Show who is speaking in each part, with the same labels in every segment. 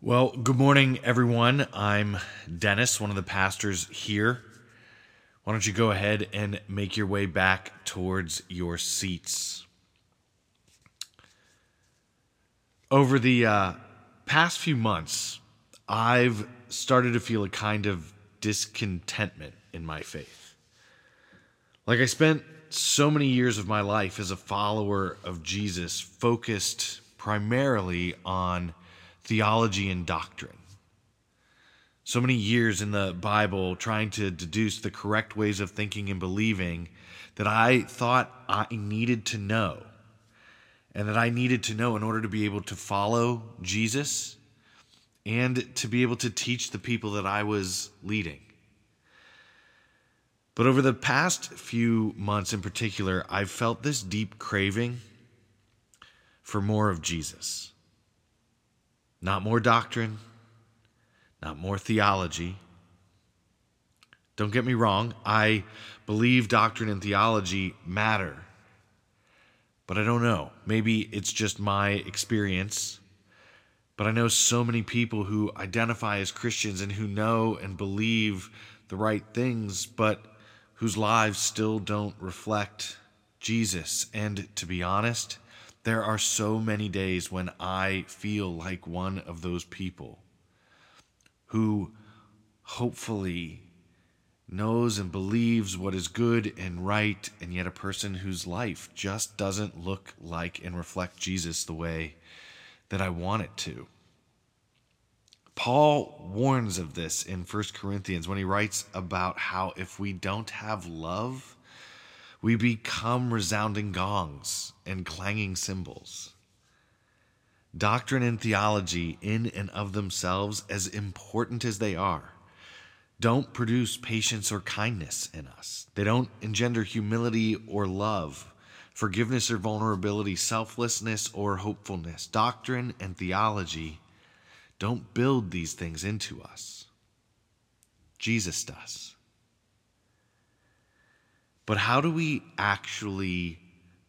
Speaker 1: Well, good morning, everyone. I'm Dennis, one of the pastors here. Why don't you go ahead and make your way back towards your seats? Over the uh, past few months, I've started to feel a kind of discontentment in my faith. Like I spent so many years of my life as a follower of Jesus focused primarily on theology and doctrine. So many years in the Bible trying to deduce the correct ways of thinking and believing that I thought I needed to know, and that I needed to know in order to be able to follow Jesus and to be able to teach the people that I was leading. But over the past few months in particular, I've felt this deep craving for more of Jesus. Not more doctrine, not more theology. Don't get me wrong, I believe doctrine and theology matter. But I don't know. Maybe it's just my experience. But I know so many people who identify as Christians and who know and believe the right things, but whose lives still don't reflect Jesus. And to be honest, there are so many days when I feel like one of those people who hopefully knows and believes what is good and right, and yet a person whose life just doesn't look like and reflect Jesus the way that I want it to. Paul warns of this in 1 Corinthians when he writes about how if we don't have love, we become resounding gongs and clanging cymbals. Doctrine and theology, in and of themselves, as important as they are, don't produce patience or kindness in us. They don't engender humility or love, forgiveness or vulnerability, selflessness or hopefulness. Doctrine and theology don't build these things into us. Jesus does. But how do we actually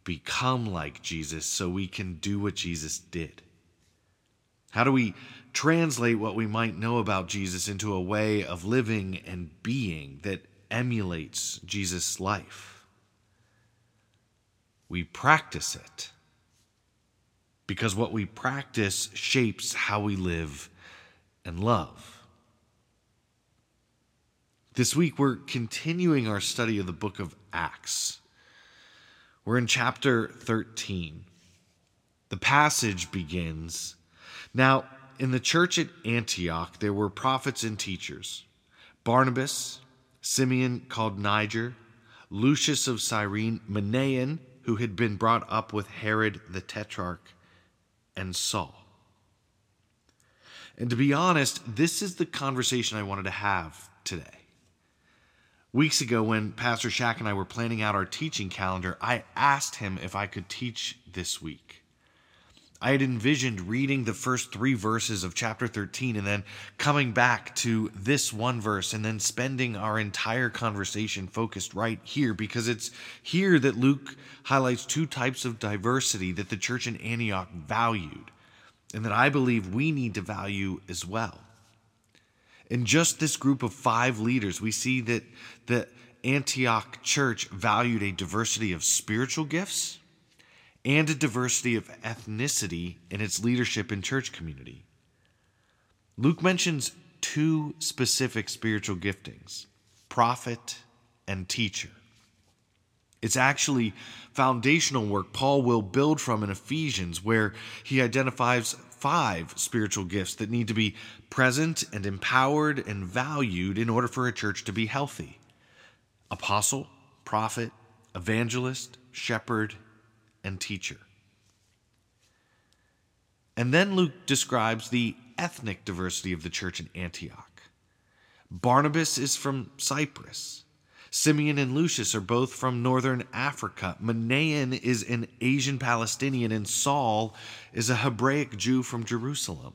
Speaker 1: become like Jesus so we can do what Jesus did? How do we translate what we might know about Jesus into a way of living and being that emulates Jesus' life? We practice it because what we practice shapes how we live and love. This week, we're continuing our study of the book of Acts. We're in chapter 13. The passage begins Now, in the church at Antioch, there were prophets and teachers Barnabas, Simeon called Niger, Lucius of Cyrene, Manaen, who had been brought up with Herod the Tetrarch, and Saul. And to be honest, this is the conversation I wanted to have today. Weeks ago, when Pastor Shack and I were planning out our teaching calendar, I asked him if I could teach this week. I had envisioned reading the first three verses of chapter 13 and then coming back to this one verse and then spending our entire conversation focused right here because it's here that Luke highlights two types of diversity that the church in Antioch valued and that I believe we need to value as well. In just this group of five leaders, we see that the Antioch church valued a diversity of spiritual gifts and a diversity of ethnicity in its leadership and church community. Luke mentions two specific spiritual giftings prophet and teacher. It's actually foundational work Paul will build from in Ephesians, where he identifies five spiritual gifts that need to be present and empowered and valued in order for a church to be healthy apostle, prophet, evangelist, shepherd, and teacher. And then Luke describes the ethnic diversity of the church in Antioch. Barnabas is from Cyprus. Simeon and Lucius are both from northern Africa. Manaen is an Asian Palestinian, and Saul is a Hebraic Jew from Jerusalem.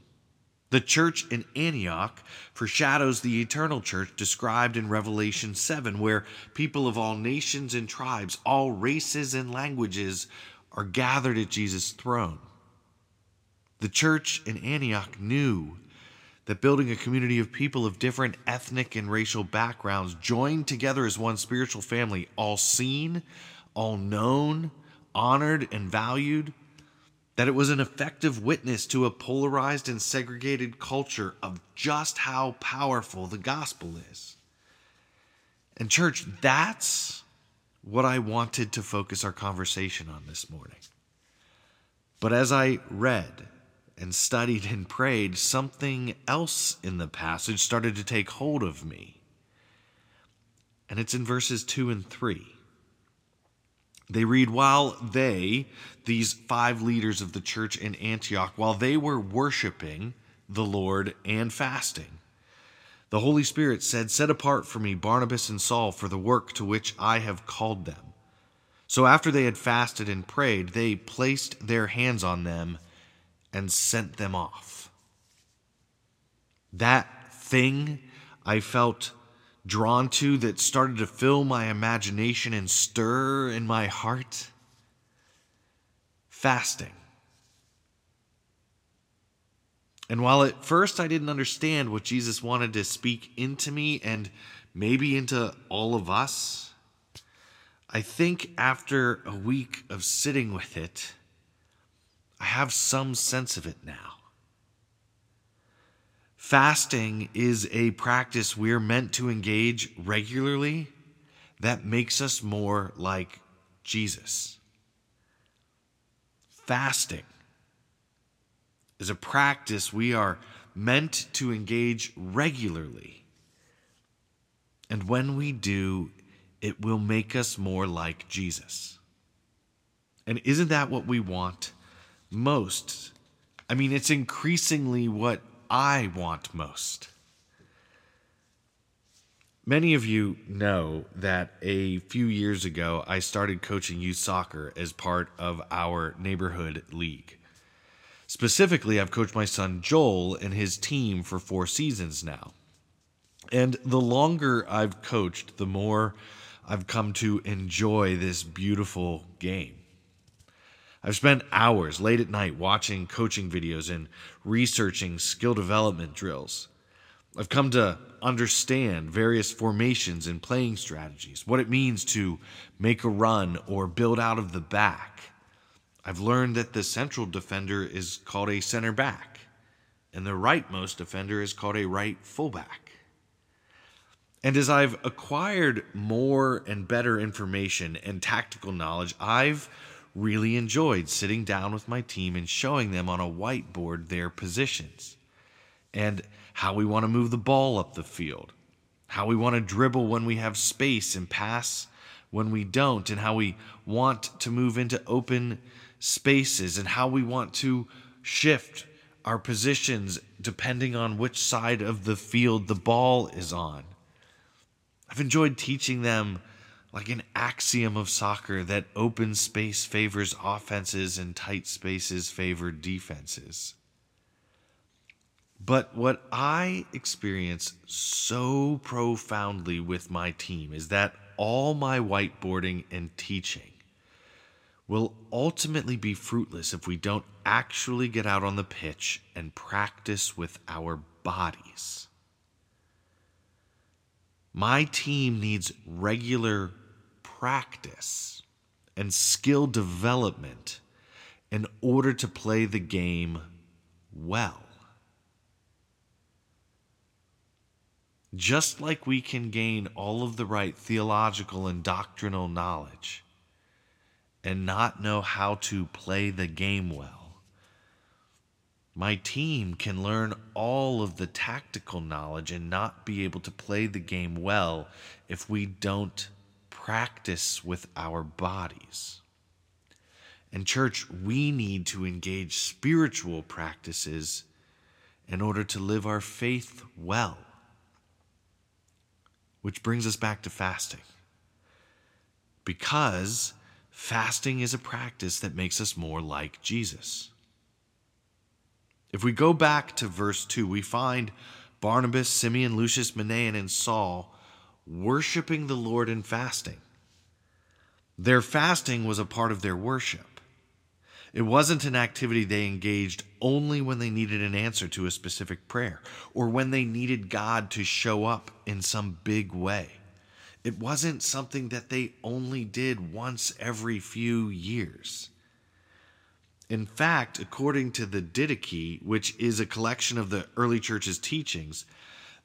Speaker 1: The church in Antioch foreshadows the eternal church described in Revelation 7, where people of all nations and tribes, all races and languages, are gathered at Jesus' throne. The church in Antioch knew that building a community of people of different ethnic and racial backgrounds joined together as one spiritual family, all seen, all known, honored, and valued, that it was an effective witness to a polarized and segregated culture of just how powerful the gospel is. And, church, that's what I wanted to focus our conversation on this morning. But as I read and studied and prayed, something else in the passage started to take hold of me. And it's in verses 2 and 3. They read, while they, these five leaders of the church in Antioch, while they were worshiping the Lord and fasting, the Holy Spirit said, Set apart for me Barnabas and Saul for the work to which I have called them. So after they had fasted and prayed, they placed their hands on them and sent them off. That thing I felt drawn to that started to fill my imagination and stir in my heart fasting. And while at first I didn't understand what Jesus wanted to speak into me and maybe into all of us, I think after a week of sitting with it, I have some sense of it now. Fasting is a practice we're meant to engage regularly that makes us more like Jesus. Fasting is a practice we are meant to engage regularly. And when we do, it will make us more like Jesus. And isn't that what we want most? I mean, it's increasingly what I want most. Many of you know that a few years ago I started coaching youth soccer as part of our neighborhood league. Specifically, I've coached my son Joel and his team for four seasons now. And the longer I've coached, the more I've come to enjoy this beautiful game. I've spent hours late at night watching coaching videos and researching skill development drills. I've come to understand various formations and playing strategies, what it means to make a run or build out of the back. I've learned that the central defender is called a center back, and the rightmost defender is called a right fullback. And as I've acquired more and better information and tactical knowledge, I've really enjoyed sitting down with my team and showing them on a whiteboard their positions and how we want to move the ball up the field, how we want to dribble when we have space and pass when we don't, and how we want to move into open spaces and how we want to shift our positions depending on which side of the field the ball is on. I've enjoyed teaching them like an axiom of soccer that open space favors offenses and tight spaces favor defenses. But what I experience so profoundly with my team is that all my whiteboarding and teaching will ultimately be fruitless if we don't actually get out on the pitch and practice with our bodies. My team needs regular practice and skill development in order to play the game well. Just like we can gain all of the right theological and doctrinal knowledge and not know how to play the game well, my team can learn all of the tactical knowledge and not be able to play the game well if we don't practice with our bodies. And, church, we need to engage spiritual practices in order to live our faith well. Which brings us back to fasting. Because fasting is a practice that makes us more like Jesus. If we go back to verse 2, we find Barnabas, Simeon, Lucius, Manaen, and Saul worshiping the Lord in fasting. Their fasting was a part of their worship. It wasn't an activity they engaged only when they needed an answer to a specific prayer or when they needed God to show up in some big way. It wasn't something that they only did once every few years. In fact, according to the Didache, which is a collection of the early church's teachings,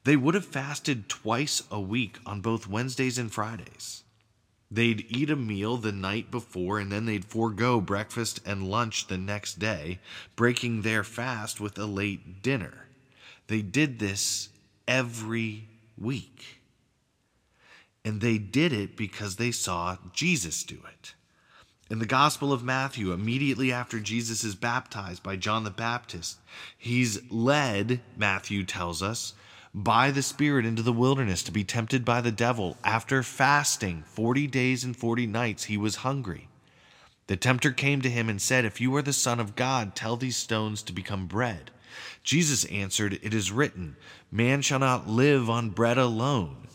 Speaker 1: they would have fasted twice a week on both Wednesdays and Fridays. They'd eat a meal the night before and then they'd forego breakfast and lunch the next day, breaking their fast with a late dinner. They did this every week. And they did it because they saw Jesus do it. In the Gospel of Matthew, immediately after Jesus is baptized by John the Baptist, he's led, Matthew tells us, by the Spirit into the wilderness to be tempted by the devil. After fasting 40 days and 40 nights, he was hungry. The tempter came to him and said, If you are the Son of God, tell these stones to become bread. Jesus answered, It is written, Man shall not live on bread alone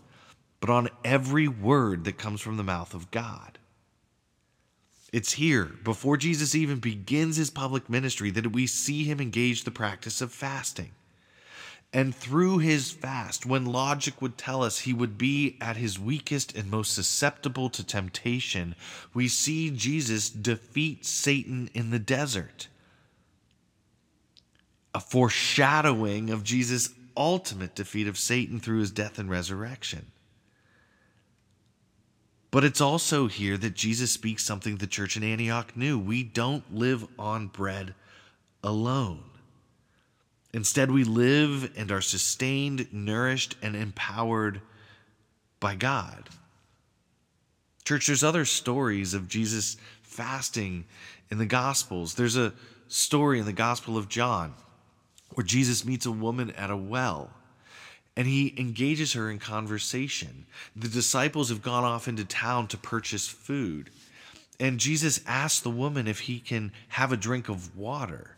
Speaker 1: but on every word that comes from the mouth of God. It's here, before Jesus even begins his public ministry, that we see him engage the practice of fasting. And through his fast, when logic would tell us he would be at his weakest and most susceptible to temptation, we see Jesus defeat Satan in the desert. A foreshadowing of Jesus' ultimate defeat of Satan through his death and resurrection. But it's also here that Jesus speaks something the church in Antioch knew. We don't live on bread alone. Instead, we live and are sustained, nourished, and empowered by God. Church, there's other stories of Jesus fasting in the Gospels. There's a story in the Gospel of John where Jesus meets a woman at a well and he engages her in conversation. The disciples have gone off into town to purchase food, and Jesus asks the woman if he can have a drink of water.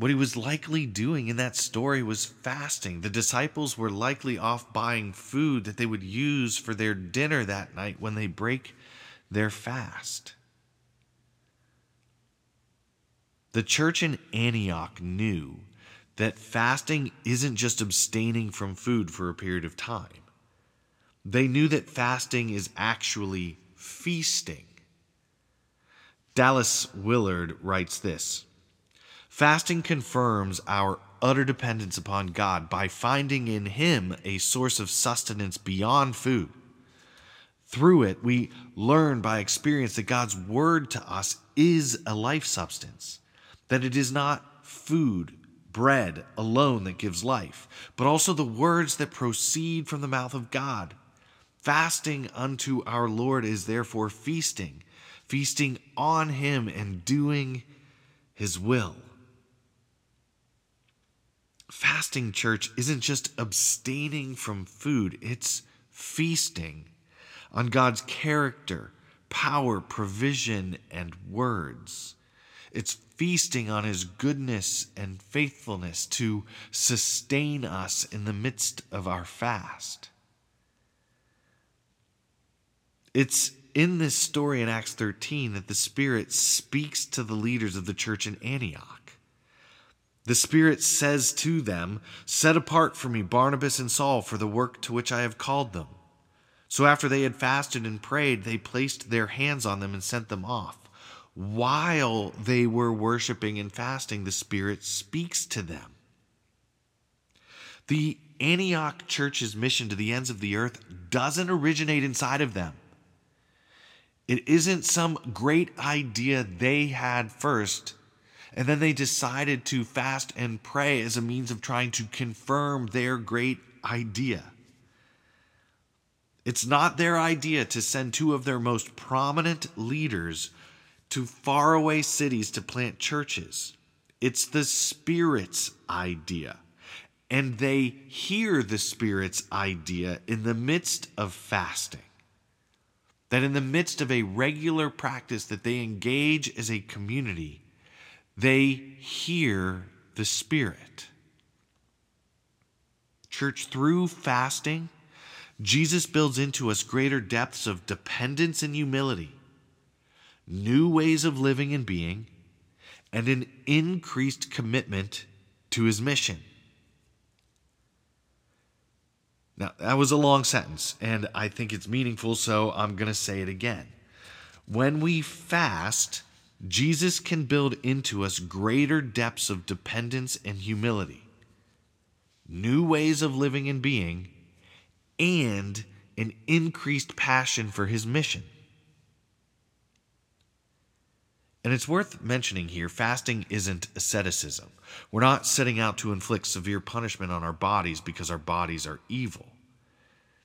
Speaker 1: What he was likely doing in that story was fasting. The disciples were likely off buying food that they would use for their dinner that night when they break their fast. The church in Antioch knew that fasting isn't just abstaining from food for a period of time. They knew that fasting is actually feasting. Dallas Willard writes this Fasting confirms our utter dependence upon God by finding in Him a source of sustenance beyond food. Through it, we learn by experience that God's word to us is a life substance, that it is not food bread alone that gives life, but also the words that proceed from the mouth of God. Fasting unto our Lord is therefore feasting, feasting on Him and doing His will. Fasting, church, isn't just abstaining from food, it's feasting on God's character, power, provision, and words. It's feasting on his goodness and faithfulness to sustain us in the midst of our fast. It's in this story in Acts 13 that the Spirit speaks to the leaders of the church in Antioch. The Spirit says to them, Set apart for me Barnabas and Saul for the work to which I have called them. So after they had fasted and prayed, they placed their hands on them and sent them off while they were worshiping and fasting, the Spirit speaks to them. The Antioch church's mission to the ends of the earth doesn't originate inside of them. It isn't some great idea they had first, and then they decided to fast and pray as a means of trying to confirm their great idea. It's not their idea to send two of their most prominent leaders to faraway cities to plant churches. It's the Spirit's idea. And they hear the Spirit's idea in the midst of fasting. That in the midst of a regular practice that they engage as a community, they hear the Spirit. Church, through fasting, Jesus builds into us greater depths of dependence and humility new ways of living and being, and an increased commitment to his mission. Now, that was a long sentence, and I think it's meaningful, so I'm going to say it again. When we fast, Jesus can build into us greater depths of dependence and humility, new ways of living and being, and an increased passion for his mission. And it's worth mentioning here fasting isn't asceticism. We're not setting out to inflict severe punishment on our bodies because our bodies are evil.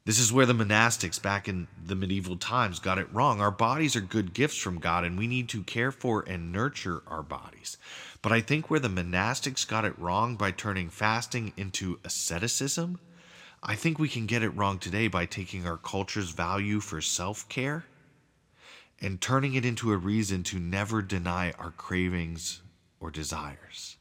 Speaker 1: This is where the monastics back in the medieval times got it wrong. Our bodies are good gifts from God, and we need to care for and nurture our bodies. But I think where the monastics got it wrong by turning fasting into asceticism, I think we can get it wrong today by taking our culture's value for self care and turning it into a reason to never deny our cravings or desires.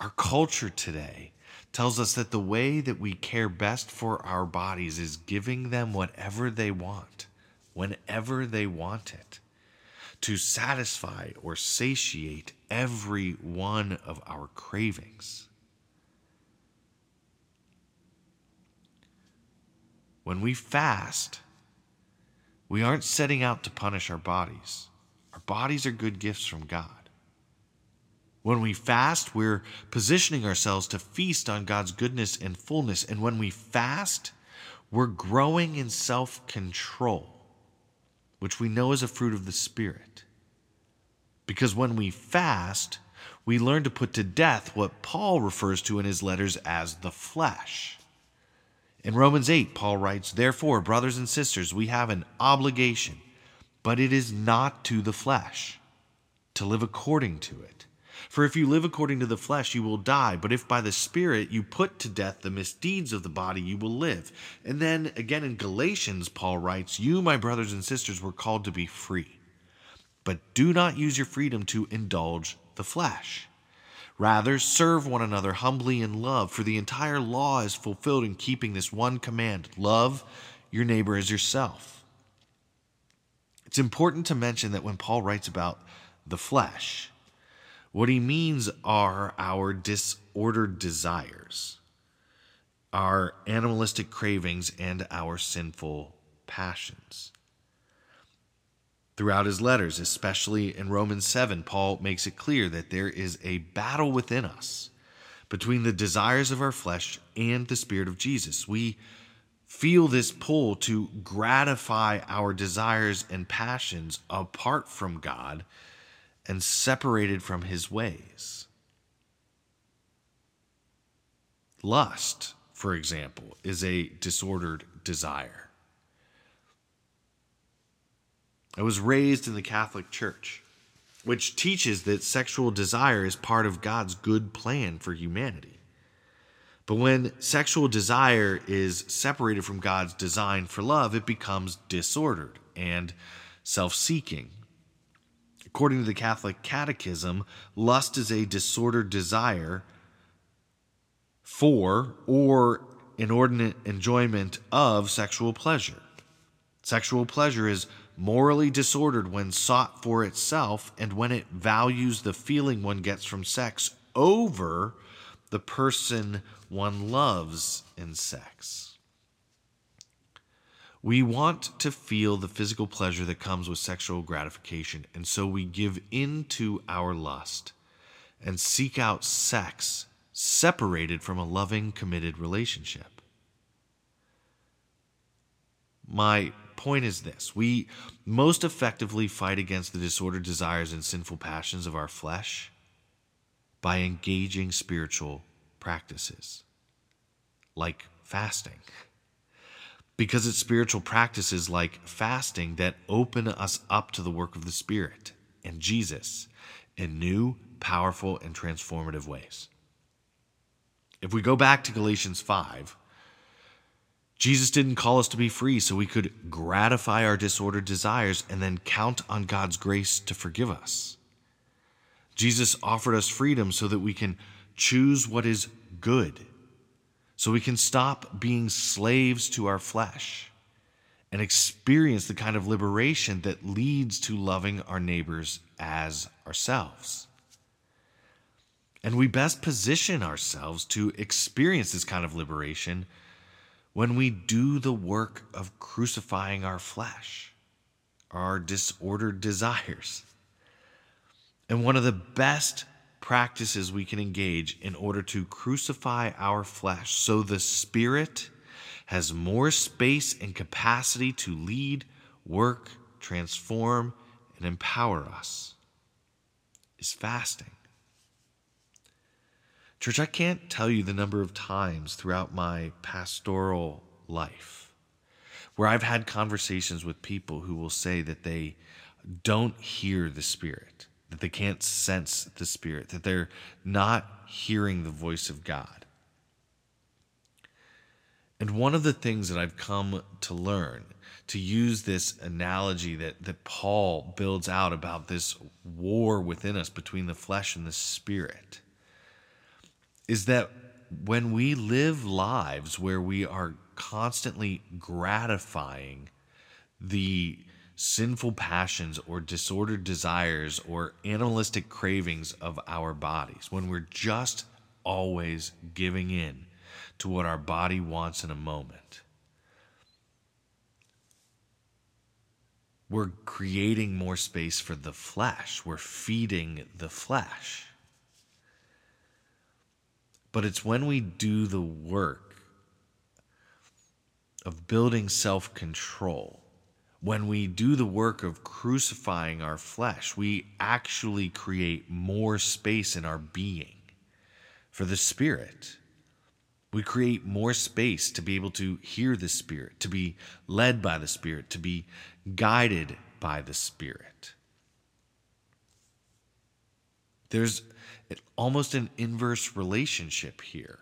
Speaker 1: Our culture today tells us that the way that we care best for our bodies is giving them whatever they want, whenever they want it, to satisfy or satiate every one of our cravings. When we fast, we aren't setting out to punish our bodies. Our bodies are good gifts from God. When we fast, we're positioning ourselves to feast on God's goodness and fullness. And when we fast, we're growing in self control, which we know is a fruit of the Spirit. Because when we fast, we learn to put to death what Paul refers to in his letters as the flesh. In Romans 8, Paul writes, Therefore, brothers and sisters, we have an obligation, but it is not to the flesh, to live according to it. For if you live according to the flesh, you will die. But if by the Spirit you put to death the misdeeds of the body, you will live. And then again in Galatians, Paul writes, You, my brothers and sisters, were called to be free. But do not use your freedom to indulge the flesh. Rather, serve one another humbly in love, for the entire law is fulfilled in keeping this one command love your neighbor as yourself. It's important to mention that when Paul writes about the flesh, what he means are our disordered desires, our animalistic cravings, and our sinful passions. Throughout his letters, especially in Romans 7, Paul makes it clear that there is a battle within us between the desires of our flesh and the Spirit of Jesus. We feel this pull to gratify our desires and passions apart from God and separated from his ways. Lust, for example, is a disordered desire. I was raised in the Catholic Church, which teaches that sexual desire is part of God's good plan for humanity. But when sexual desire is separated from God's design for love, it becomes disordered and self seeking. According to the Catholic Catechism, lust is a disordered desire for or inordinate enjoyment of sexual pleasure. Sexual pleasure is morally disordered when sought for itself and when it values the feeling one gets from sex over the person one loves in sex. We want to feel the physical pleasure that comes with sexual gratification, and so we give in to our lust and seek out sex separated from a loving, committed relationship. My point is this we most effectively fight against the disordered desires and sinful passions of our flesh by engaging spiritual practices like fasting. Because it's spiritual practices like fasting that open us up to the work of the Spirit and Jesus in new, powerful, and transformative ways. If we go back to Galatians 5, Jesus didn't call us to be free so we could gratify our disordered desires and then count on God's grace to forgive us. Jesus offered us freedom so that we can choose what is good, so we can stop being slaves to our flesh and experience the kind of liberation that leads to loving our neighbors as ourselves. And we best position ourselves to experience this kind of liberation when we do the work of crucifying our flesh, our disordered desires. And one of the best practices we can engage in order to crucify our flesh so the Spirit has more space and capacity to lead, work, transform, and empower us is fasting. Church, I can't tell you the number of times throughout my pastoral life where I've had conversations with people who will say that they don't hear the Spirit, that they can't sense the Spirit, that they're not hearing the voice of God. And one of the things that I've come to learn, to use this analogy that, that Paul builds out about this war within us between the flesh and the spirit, is that when we live lives where we are constantly gratifying the sinful passions or disordered desires or animalistic cravings of our bodies, when we're just always giving in to what our body wants in a moment, we're creating more space for the flesh, we're feeding the flesh. But it's when we do the work of building self control, when we do the work of crucifying our flesh, we actually create more space in our being for the Spirit. We create more space to be able to hear the Spirit, to be led by the Spirit, to be guided by the Spirit. There's almost an inverse relationship here.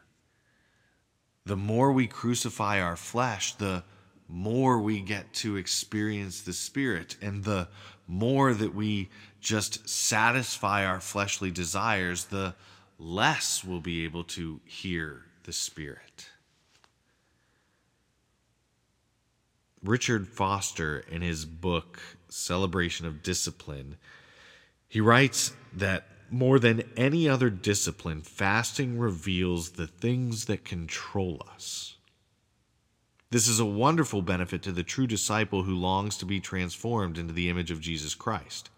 Speaker 1: The more we crucify our flesh, the more we get to experience the Spirit, and the more that we just satisfy our fleshly desires, the less we'll be able to hear the Spirit. Richard Foster, in his book Celebration of Discipline, he writes that more than any other discipline, fasting reveals the things that control us. This is a wonderful benefit to the true disciple who longs to be transformed into the image of Jesus Christ.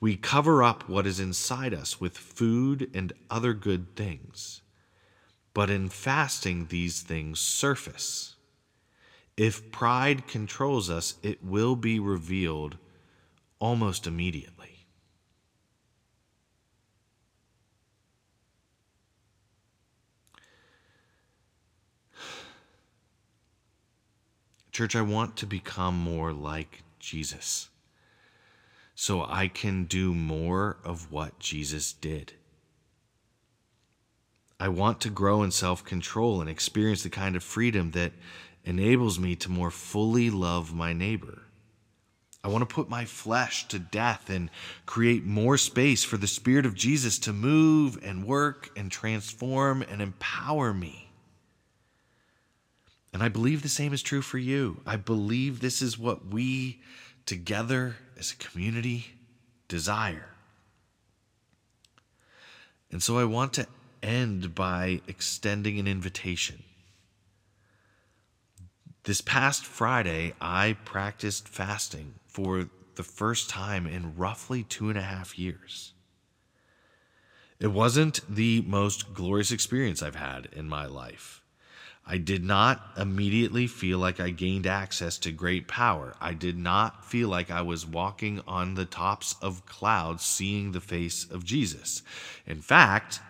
Speaker 1: We cover up what is inside us with food and other good things, but in fasting, these things surface. If pride controls us, it will be revealed almost immediately. Church, I want to become more like Jesus so I can do more of what Jesus did. I want to grow in self control and experience the kind of freedom that enables me to more fully love my neighbor. I want to put my flesh to death and create more space for the Spirit of Jesus to move and work and transform and empower me. And I believe the same is true for you. I believe this is what we together as a community desire. And so I want to end by extending an invitation. This past Friday, I practiced fasting for the first time in roughly two and a half years. It wasn't the most glorious experience I've had in my life. I did not immediately feel like I gained access to great power. I did not feel like I was walking on the tops of clouds seeing the face of Jesus. In fact,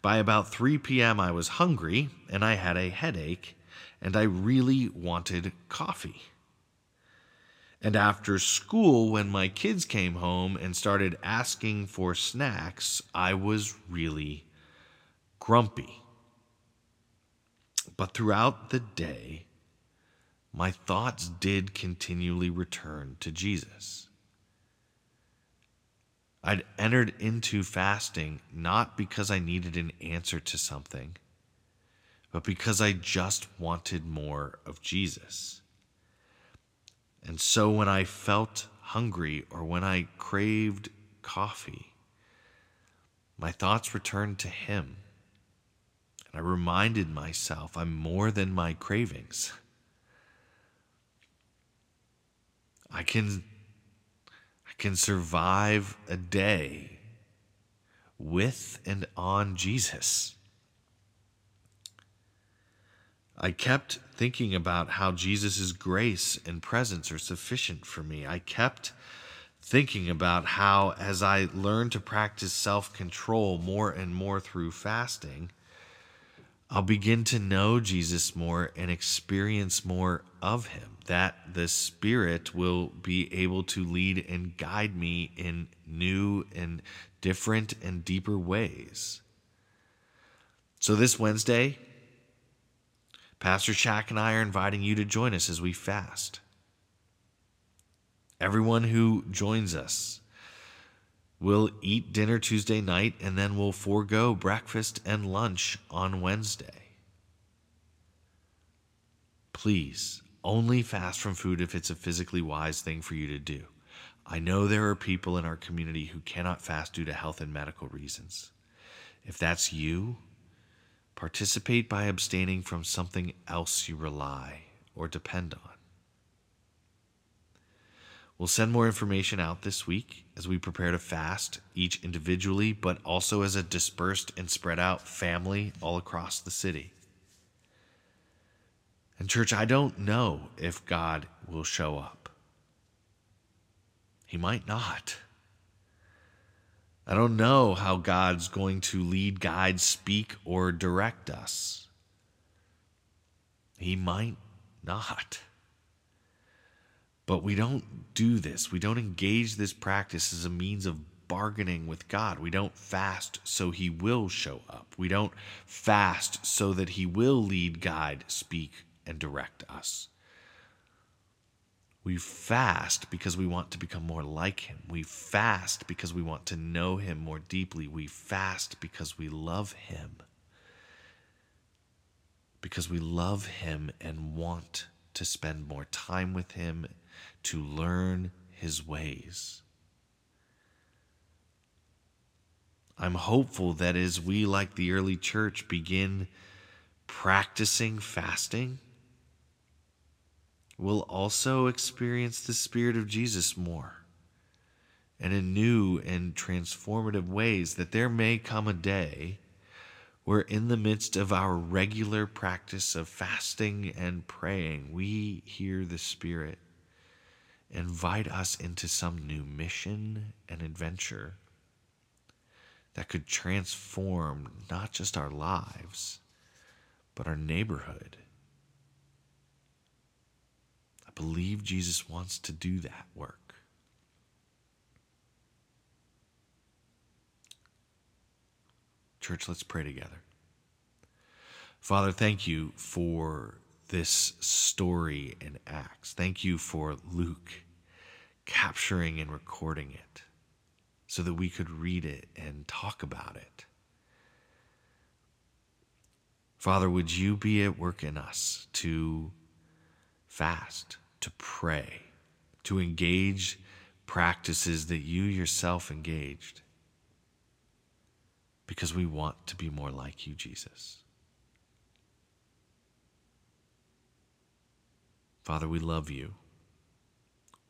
Speaker 1: by about 3 p.m., I was hungry and I had a headache and I really wanted coffee. And after school, when my kids came home and started asking for snacks, I was really grumpy. But throughout the day, my thoughts did continually return to Jesus. I'd entered into fasting not because I needed an answer to something, but because I just wanted more of Jesus. And so when I felt hungry or when I craved coffee, my thoughts returned to Him. I reminded myself I'm more than my cravings. I can I can survive a day with and on Jesus. I kept thinking about how Jesus' grace and presence are sufficient for me. I kept thinking about how, as I learned to practice self control more and more through fasting, I'll begin to know Jesus more and experience more of him. That the Spirit will be able to lead and guide me in new and different and deeper ways. So, this Wednesday, Pastor Shaq and I are inviting you to join us as we fast. Everyone who joins us will eat dinner Tuesday night and then we'll forego breakfast and lunch on Wednesday. Please only fast from food if it's a physically wise thing for you to do. I know there are people in our community who cannot fast due to health and medical reasons. If that's you, participate by abstaining from something else you rely or depend on. We'll send more information out this week as we prepare to fast, each individually, but also as a dispersed and spread out family all across the city. And, church, I don't know if God will show up. He might not. I don't know how God's going to lead, guide, speak, or direct us. He might not. But we don't do this. We don't engage this practice as a means of bargaining with God. We don't fast so He will show up. We don't fast so that He will lead, guide, speak, and direct us. We fast because we want to become more like Him. We fast because we want to know Him more deeply. We fast because we love Him. Because we love Him and want to spend more time with Him, to learn His ways. I'm hopeful that as we, like the early church, begin practicing fasting, we'll also experience the Spirit of Jesus more and in new and transformative ways, that there may come a day where, in the midst of our regular practice of fasting and praying, we hear the Spirit invite us into some new mission and adventure that could transform not just our lives, but our neighborhood I believe Jesus wants to do that work. Church, let's pray together. Father, thank you for this story in Acts. Thank you for Luke capturing and recording it so that we could read it and talk about it. Father, would you be at work in us to fast, to pray, to engage practices that you yourself engaged because we want to be more like you, Jesus. Father, we love you.